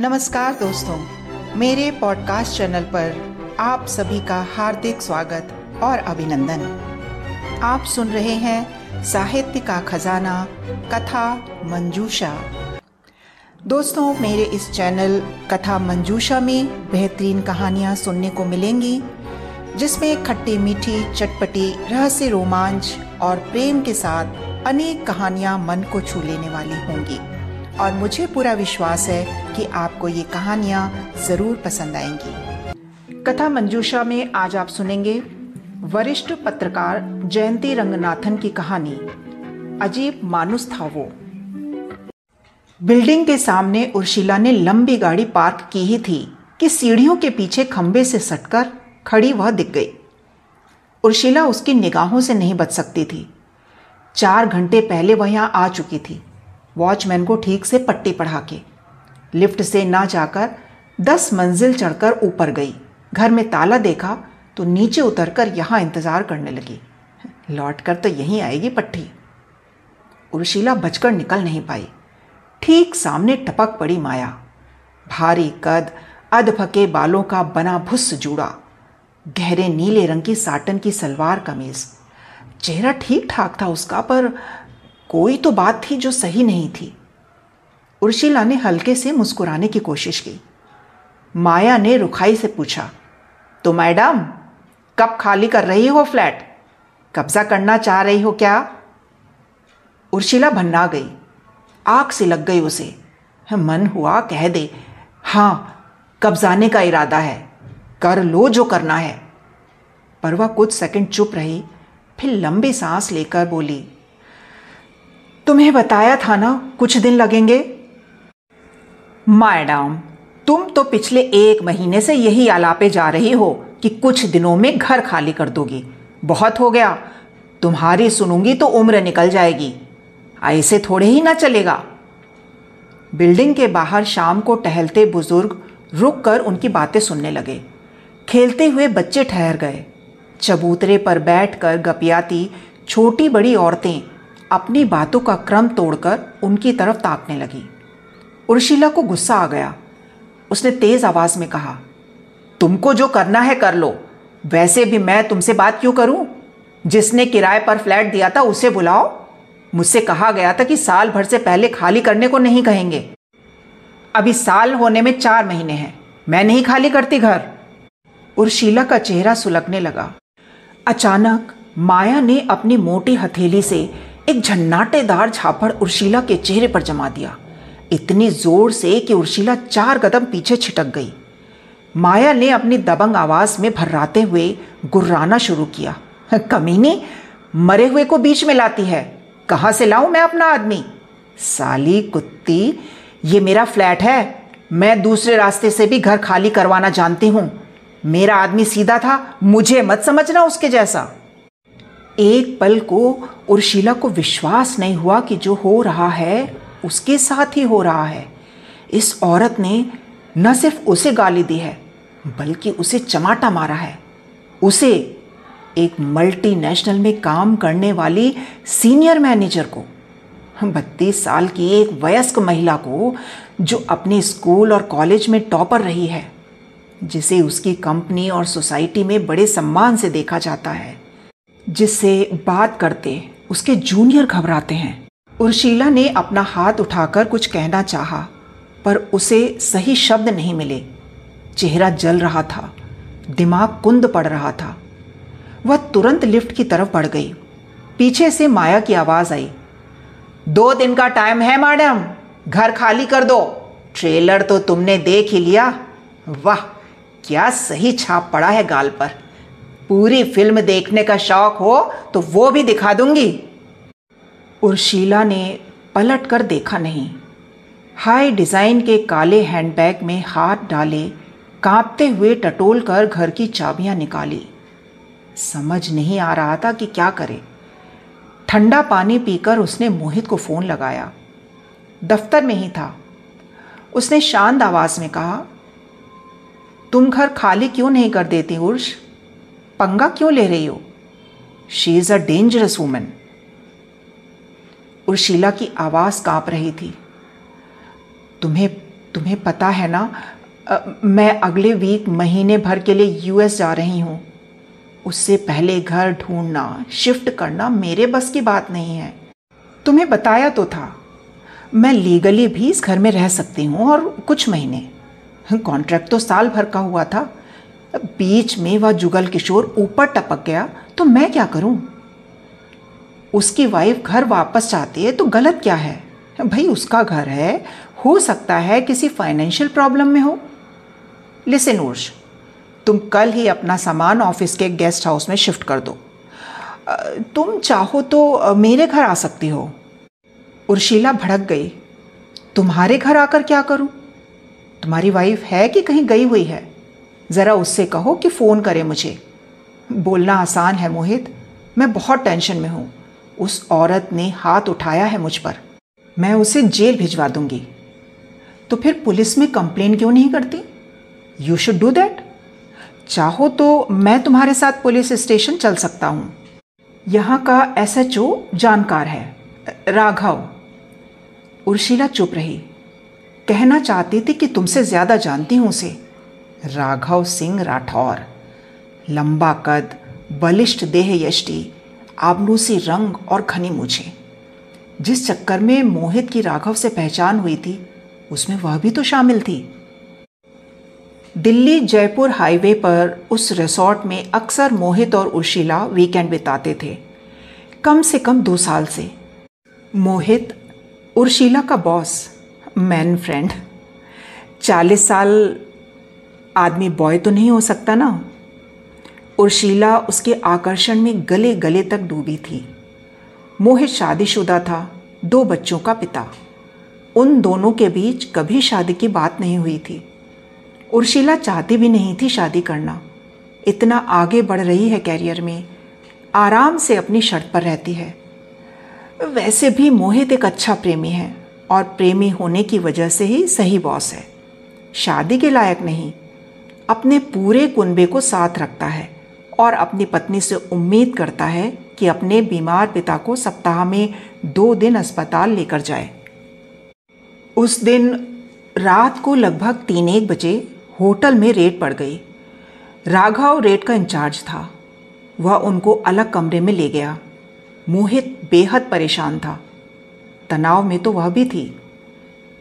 नमस्कार दोस्तों, मेरे पॉडकास्ट चैनल पर आप सभी का हार्दिक स्वागत और अभिनंदन। आप सुन रहे हैं साहित्य का खजाना, कथा मंजूषा। दोस्तों, मेरे इस चैनल कथा मंजूषा में बेहतरीन कहानियाँ सुनने को मिलेंगी, जिसमें खट्टी मीठी, चटपटी, रहस्य रोमांच और प्रेम के साथ अनेक कहानियाँ मन को छू लेने वाली होंगी। और मुझे पूरा विश्वास है कि आपको ये कहानियाँ ज़रूर पसंद आएँगी। कथा मंजूषा में आज आप सुनेंगे वरिष्ठ पत्रकार जयंती रंगनाथन की कहानी, अजीब मानुस था वो बिल्डिंग के सामने उर्शिला ने लंबी गाड़ी पार्क की ही थी कि सीढ़ियों के पीछे खंबे से सटकर खड़ी वह दिख गई। उर्शिला उसकी निगाहों से नहीं बच सकती थी। चार घंटे पहले वह यहाँ आ चुकी थी। वॉचमैन को ठीक से पट्टी पढ़ा के लिफ्ट से ना जाकर दस मंजिल चढ़कर ऊपर गई। घर में ताला देखा तो नीचे उतरकर यहाँ इंतज़ार करने लगी। लौट कर तो यहीं आएगी पट्टी। उर्शिला बचकर निकल नहीं पाई। ठीक सामने टपक पड़ी माया। भारी कद, अधफके बालों का बना भुस जुड़ा। गहरे नीले रंग की साटन की सलवार कमीज। चेहरा ठीक ठाक था उसका, पर कोई तो बात थी जो सही नहीं थी। उर्शिला ने हल्के से मुस्कुराने की कोशिश की। माया ने रुखाई से पूछा तो मैडम, कब खाली कर रही हो फ्लैट? कब्जा करना चाह रही हो क्या? उर्शिला भन्ना गई। आग से लग गई उसे। मन हुआ, कह दे। हाँ कब्जाने का इरादा है। कर लो जो करना है। पर वह कुछ सेकंड चुप रही, फिर लंबी सांस लेकर बोली तुम्हें बताया था ना, कुछ दिन लगेंगे? मैडम तुम तो पिछले एक महीने से यही आलापे जा रही हो कि कुछ दिनों में घर खाली कर दोगी। बहुत हो गया। तुम्हारी सुनूँगी तो उम्र निकल जाएगी। ऐसे थोड़े ही ना चलेगा। बिल्डिंग के बाहर शाम को टहलते बुज़ुर्ग रुक कर उनकी बातें सुनने लगे। खेलते हुए बच्चे ठहर गए। चबूतरे पर बैठकर गपियाती छोटी बड़ी औरतें अपनी बातों का क्रम तोड़कर उनकी तरफ़ ताकने लगी। उर्शिला को गुस्सा आ गया। उसने तेज आवाज़ में कहा, तुमको जो करना है कर लो। वैसे भी मैं तुमसे बात क्यों करूँ? जिसने किराए पर फ्लैट दिया था उसे बुलाओ। मुझसे कहा गया था कि साल भर से पहले खाली करने को नहीं कहेंगे। अभी साल होने में चार महीने हैं। मैं नहीं खाली करती घर। उर्शिला का चेहरा सुलगने लगा। अचानक माया ने अपनी मोटी हथेली से एक झन्नाटेदार झापड़ उर्शिला के चेहरे पर जमा दिया। इतनी ज़ोर से कि उर्शिला चार कदम पीछे छिटक गई। माया ने अपनी दबंग आवाज़ में भर्राते हुए गुर्राना शुरू किया। कमीनी, मरे हुए को बीच में लाती है। कहाँ से लाऊं मैं अपना आदमी? साली कुत्ती, ये मेरा फ्लैट है। मैं दूसरे रास्ते से भी घर खाली करवाना जानती हूँ। मेरा आदमी सीधा था, मुझे मत समझना उसके जैसा। एक पल को उर्शिला को विश्वास नहीं हुआ कि जो हो रहा है, उसके साथ ही हो रहा है। इस औरत ने न सिर्फ़ उसे गाली दी है, बल्कि उसे चमाटा मारा है। उसे एक मल्टीनेशनल में काम करने वाली सीनियर मैनेजर को, बत्तीस साल की एक वयस्क महिला को, जो अपने स्कूल और कॉलेज में टॉपर रही है, जिसे उसकी कंपनी और सोसाइटी में बड़े सम्मान से देखा जाता है। जिससे बात करते, उसके जूनियर घबराते हैं। उर्शीला ने अपना हाथ उठाकर कुछ कहना चाहा, पर उसे सही शब्द नहीं मिले। चेहरा जल रहा था, दिमाग कुंद पड़ रहा था। वह तुरंत लिफ्ट की तरफ़ बढ़ गई। पीछे से माया की आवाज़ आई, दो दिन का टाइम है, मैडम, घर खाली कर दो। ट्रेलर तो तुमने देख ही लिया। वाह, क्या सही छाप पड़ा है गाल पर। पूरी फ़िल्म देखने का शौक हो तो वो भी दिखा दूँगी। उर्शीला ने पलट कर देखा नहीं। हाई डिज़ाइन के काले हैंडबैग में हाथ डाले, कांपते हुए टटोल कर घर की चाबियाँ निकाली। समझ नहीं आ रहा था कि क्या करे। ठंडा पानी पीकर उसने मोहित को फ़ोन लगाया। दफ्तर में ही था। उसने शांत आवाज़ में कहा, तुम घर खाली क्यों नहीं कर देती, उर्श? पंगा क्यों ले रही हो? She is a dangerous woman Urshila की आवाज़ काँप रही थी। तुम्हें तुम्हें पता है ना अ, मैं अगले वीक महीने भर के लिए यूएस जा रही हूँ। उससे पहले घर ढूंढना शिफ्ट करना मेरे बस की बात नहीं है। तुम्हें बताया तो था। मैं लीगली भी इस घर में रह सकती हूँ और कुछ महीने। कॉन्ट्रैक्ट तो साल भर का हुआ था। बीच में वह जुगल किशोर ऊपर टपक गया तो मैं क्या करूँ? उसकी वाइफ घर वापस चाहती है तो गलत क्या है? भाई, उसका घर है, हो सकता है किसी फाइनेंशियल प्रॉब्लम में हो। लिसन उर्श तुम कल ही अपना सामान ऑफ़िस के गेस्ट हाउस में शिफ्ट कर दो। तुम चाहो तो मेरे घर आ सकती हो। उर्शिला भड़क गई। तुम्हारे घर आकर क्या करूँ? तुम्हारी वाइफ है कि कहीं गई हुई है? ज़रा उससे कहो कि फ़ोन करे मुझे। बोलना आसान है मोहित, मैं बहुत टेंशन में हूँ। उस औरत ने हाथ उठाया है मुझ पर। मैं उसे जेल भिजवा दूँगी। तो फिर पुलिस में कंप्लेन क्यों नहीं करती? यू शुड डू दैट चाहो तो मैं तुम्हारे साथ पुलिस स्टेशन चल सकता हूँ। यहाँ का एसएचओ जानकार है। राघव। उर्शिला चुप रही। कहना चाहती थी कि तुमसे ज़्यादा जानती हूँ उसे। राघव सिंह राठौर। लंबा कद, बलिष्ठ देह यष्टि आबनूसी रंग और घनी मूछे जिस चक्कर में मोहित की राघव से पहचान हुई थी, उसमें वह भी तो शामिल थी। दिल्ली जयपुर हाईवे पर उस रिसोर्ट में अक्सर मोहित और उर्शिला वीकेंड बिताते थे, कम से कम दो साल से। मोहित, उर्शिला का बॉस, मैन फ्रेंड, चालीस साल आदमी बॉय तो नहीं हो सकता ना। उर्शिला उसके आकर्षण में गले गले तक डूबी थी। मोहित शादीशुदा था, दो बच्चों का पिता। उन दोनों के बीच कभी शादी की बात नहीं हुई थी। उर्शिला चाहती भी नहीं थी शादी करना। इतना आगे बढ़ रही है कैरियर में। आराम से अपनी शर्त पर रहती है। वैसे भी मोहित एक अच्छा प्रेमी है। और प्रेमी होने की वजह से ही सही बॉस है। शादी के लायक नहीं। अपने पूरे कुनबे को साथ रखता है और अपनी पत्नी से उम्मीद करता है कि अपने बीमार पिता को सप्ताह में दो दिन अस्पताल लेकर जाए। उस दिन रात को लगभग तीन एक बजे होटल में रेड पड़ गई। राघव रेड का इंचार्ज था। वह उनको अलग कमरे में ले गया। मोहित बेहद परेशान था। तनाव में तो वह भी थी।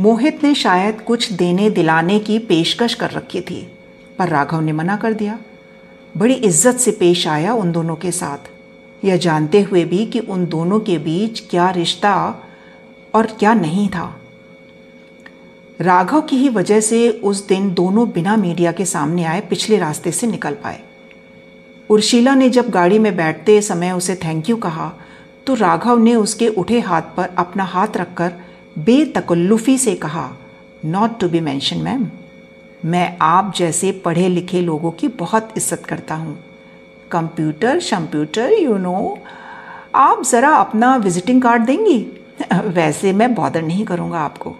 मोहित ने शायद कुछ देने दिलाने की पेशकश कर रखी थी। पर राघव ने मना कर दिया। बड़ी इज़्ज़त से पेश आया उन दोनों के साथ। यह जानते हुए भी कि उन दोनों के बीच क्या रिश्ता और क्या नहीं था। राघव की ही वजह से उस दिन दोनों बिना मीडिया के सामने आए पिछले रास्ते से निकल पाए। उर्शिला ने जब गाड़ी में बैठते समय उसे थैंक यू कहा तो राघव ने उसके उठे हाथ पर अपना हाथ रखकर बेतकल्लुफी से कहा not to be mention ma'am मैं आप जैसे पढ़े लिखे लोगों की बहुत इज़्ज़त करता हूँ। कंप्यूटर शम्प्यूटर यू नो आप ज़रा अपना विजिटिंग कार्ड देंगी? वैसे मैं बॉदर नहीं करूँगा आपको।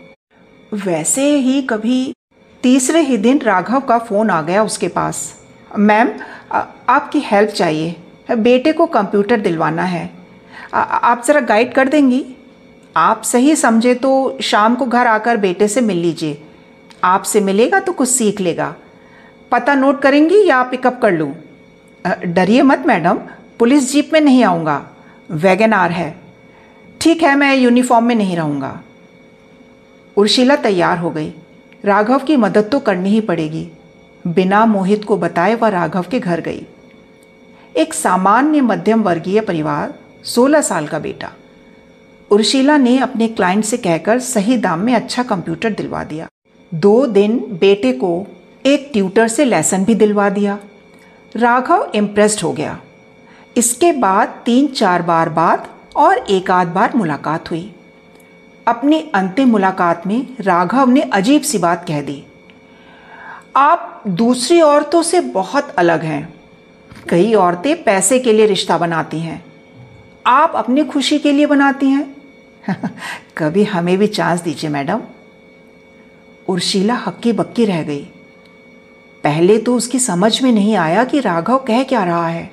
वैसे ही कभी तीसरे ही दिन राघव का फ़ोन आ गया उसके पास। मैम आपकी हेल्प चाहिए। बेटे को कंप्यूटर दिलवाना है। आ, आप ज़रा गाइड कर देंगी? आप सही समझे तो शाम को घर आकर बेटे से मिल लीजिए। आपसे मिलेगा तो कुछ सीख लेगा। पता नोट करेंगी या पिकअप कर लूँ? डरिए मत, मैडम। पुलिस जीप में नहीं आऊँगा। वैगन आर है। ठीक है, मैं यूनिफॉर्म में नहीं रहूँगा। उर्शिला तैयार हो गई। राघव की मदद तो करनी ही पड़ेगी। बिना मोहित को बताए वह राघव के घर गई। एक सामान्य मध्यम वर्गीय परिवार 16 साल का बेटा। उर्शिला ने अपने क्लाइंट से कहकर सही दाम में अच्छा कंप्यूटर दिलवा दिया। दो दिन बेटे को एक ट्यूटर से लेसन भी दिलवा दिया। राघव इम्प्रेस्ड हो गया। इसके बाद तीन चार बार बात और एक आध बार मुलाकात हुई। अपनी अंतिम मुलाकात में राघव ने अजीब सी बात कह दी। आप दूसरी औरतों से बहुत अलग हैं। कई औरतें पैसे के लिए रिश्ता बनाती हैं। आप अपनी खुशी के लिए बनाती हैं। कभी हमें भी चांस दीजिए, मैडम। उर्शिला हक्की बक्की रह गई। पहले तो उसकी समझ में नहीं आया कि राघव कह क्या रहा है।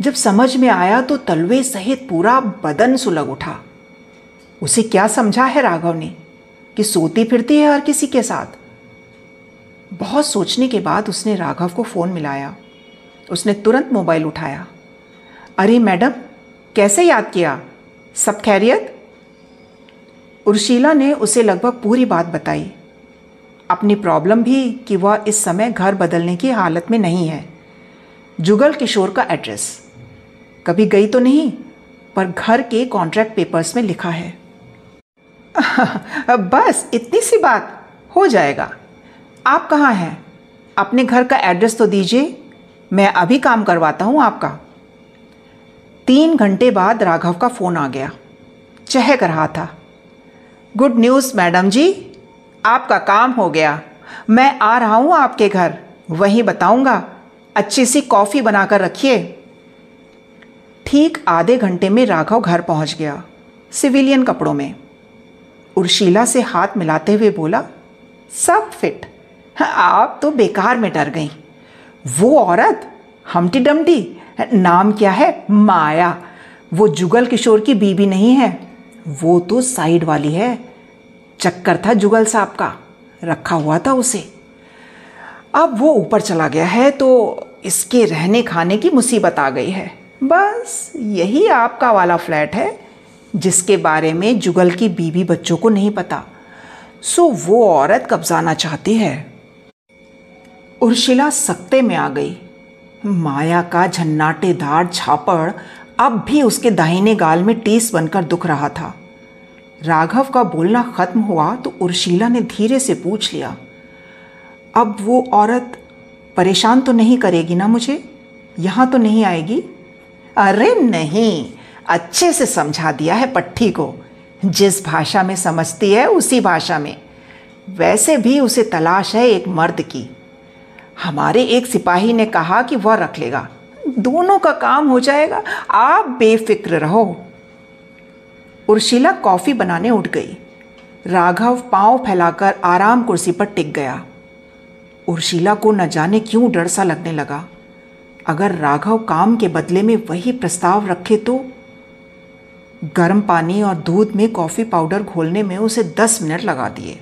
जब समझ में आया तो तलवे सहित पूरा बदन सुलग उठा। उसे क्या समझा है राघव ने कि सोती फिरती है हर किसी के साथ? बहुत सोचने के बाद उसने राघव को फ़ोन मिलाया। उसने तुरंत मोबाइल उठाया। अरे मैडम, कैसे याद किया? सब खैरियत? उर्शीला ने उसे लगभग पूरी बात बताई। अपनी प्रॉब्लम भी कि वह इस समय घर बदलने की हालत में नहीं है। जुगल किशोर का एड्रेस कभी गई तो नहीं, पर घर के कॉन्ट्रैक्ट पेपर्स में लिखा है। बस इतनी सी बात, हो जाएगा। आप कहाँ हैं? अपने घर का एड्रेस तो दीजिए, मैं अभी काम करवाता हूँ आपका। तीन घंटे बाद राघव का फ़ोन आ गया। चहक रहा था। Good news madam ji. आपका काम हो गया। मैं आ रहा हूँ आपके घर। वहीं बताऊँगा। अच्छी सी कॉफ़ी बनाकर रखिए। ठीक आधे घंटे में राघव घर पहुँच गया, सिविलियन कपड़ों में। उर्शीला से हाथ मिलाते हुए बोला, सब फिट। आप तो बेकार में डर गई। वो औरत, हमटी डमटी, नाम क्या है? माया। वो जुगल किशोर की बीबी नहीं है। वो तो साइड वाली है। चक्कर था जुगल साहब का। रखा हुआ था उसे। अब वो ऊपर चला गया है तो इसके रहने खाने की मुसीबत आ गई है। बस यही आपका वाला फ्लैट है, जिसके बारे में जुगल की बीवी बच्चों को नहीं पता। सो वो औरत कब्जाना चाहती है। उर्शिला सकते में आ गई। माया का झन्नाटेदार छापड़ अब भी उसके दाहिने गाल में टीस बनकर दुख रहा था। राघव का बोलना खत्म हुआ तो उर्शीला ने धीरे से पूछ लिया, अब वो औरत परेशान तो नहीं करेगी ना मुझे? यहाँ तो नहीं आएगी? अरे नहीं, अच्छे से समझा दिया है पट्टी को। जिस भाषा में समझती है, उसी भाषा में। वैसे भी उसे तलाश है एक मर्द की। हमारे एक सिपाही ने कहा कि वह रख लेगा। दोनों का काम हो जाएगा। आप बेफिक्र रहो। उर्शिला कॉफ़ी बनाने उठ गई। राघव पाँव फैलाकर आराम कुर्सी पर टिक गया। उर्शिला को न जाने क्यों डर सा लगने लगा। अगर राघव काम के बदले में वही प्रस्ताव रखे तो? गर्म पानी और दूध में कॉफ़ी पाउडर घोलने में उसे दस मिनट लगा दिए।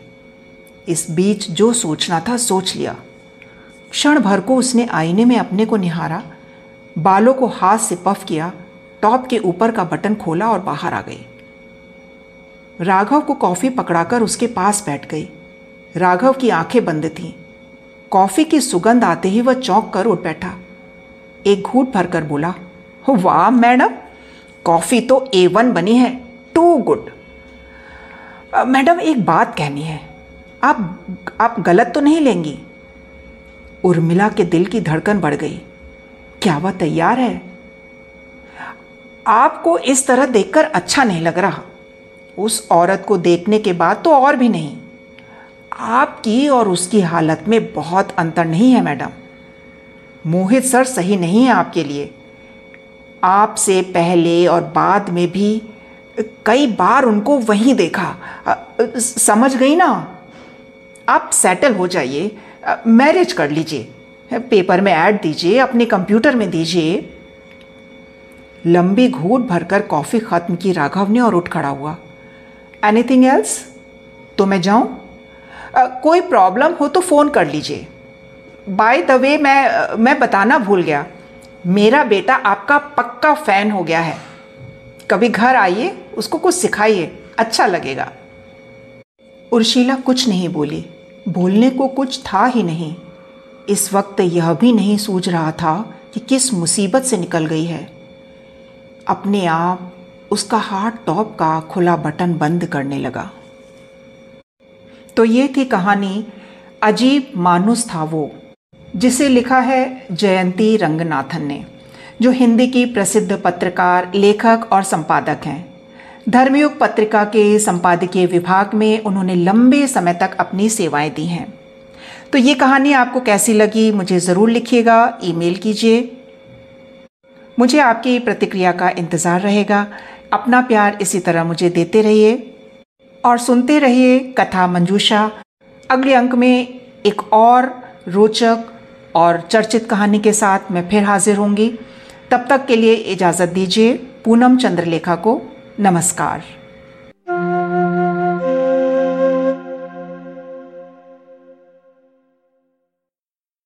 इस बीच जो सोचना था सोच लिया। क्षण भर को उसने आईने में अपने को निहारा। बालों को हाथ से पफ किया। टॉप के ऊपर का बटन खोला और बाहर आ गई। राघव को कॉफ़ी पकड़ाकर उसके पास बैठ गई। राघव की आँखें बंद थीं। कॉफ़ी की सुगंध आते ही वह चौंक कर उठ बैठा। एक घूट भरकर बोला, वाह, मैडम, कॉफ़ी तो ए वन बनी है, टू गुड। मैडम, एक बात कहनी है। आप आप गलत तो नहीं लेंगी? उर्मिला के दिल की धड़कन बढ़ गई। क्या वह तैयार है? आपको इस तरह देखकर अच्छा नहीं लग रहा। उस औरत को देखने के बाद तो और भी नहीं। आपकी और उसकी हालत में बहुत अंतर नहीं है, मैडम। मोहित सर सही नहीं है आपके लिए। आपसे पहले और बाद में भी कई बार उनको वहीं देखा। समझ गई ना? आप सेटल हो जाइए। मैरिज कर लीजिए। पेपर में ऐड दीजिए, अपने कंप्यूटर में दीजिए। लंबी घूट भरकर कॉफ़ी ख़त्म की राघव ने और उठ खड़ा हुआ। एनीथिंग एल्स तो मैं जाऊँ? कोई प्रॉब्लम हो तो फ़ोन कर लीजिए। बाय द वे मैं मैं बताना भूल गया। मेरा बेटा आपका पक्का फ़ैन हो गया है। कभी घर आइए, उसको कुछ सिखाइए। अच्छा लगेगा। उर्शीला कुछ नहीं बोली। बोलने को कुछ था ही नहीं। इस वक्त यह भी नहीं सूझ रहा था कि किस मुसीबत से निकल गई है। अपने आप उसका हाथ टॉप का खुला बटन बंद करने लगा। तो ये थी कहानी, अजीब मानुस था वो, जिसे लिखा है जयंती रंगनाथन ने, जो हिंदी की प्रसिद्ध पत्रकार, लेखक और संपादक हैं। धर्मयुग पत्रिका के संपादकीय विभाग में उन्होंने लंबे समय तक अपनी सेवाएँ दी हैं। तो ये कहानी आपको कैसी लगी, मुझे ज़रूर लिखिएगा, ईमेल कीजिए। मुझे आपकी प्रतिक्रिया का इंतज़ार रहेगा। अपना प्यार इसी तरह मुझे देते रहिए और सुनते रहिए कथा मंजूषा। अगले अंक में एक और रोचक और चर्चित कहानी के साथ मैं फिर हाजिर होंगी। तब तक के लिए इजाज़त दीजिए पूनम चंद्रलेखा को। नमस्कार।